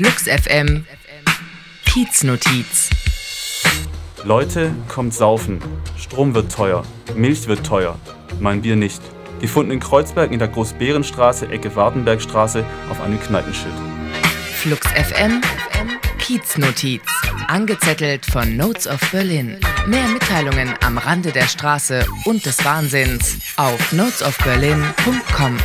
Flux FM Kieznotiz. Leute, kommt saufen. Strom wird teuer. Milch wird teuer. Mein Bier nicht. Gefunden in Kreuzberg in der Großbärenstraße, Ecke Wartenbergstraße auf einem Kneipenschild. Flux FM Kieznotiz. Angezettelt von Notes of Berlin. Mehr Mitteilungen am Rande der Straße und des Wahnsinns auf notesofberlin.com.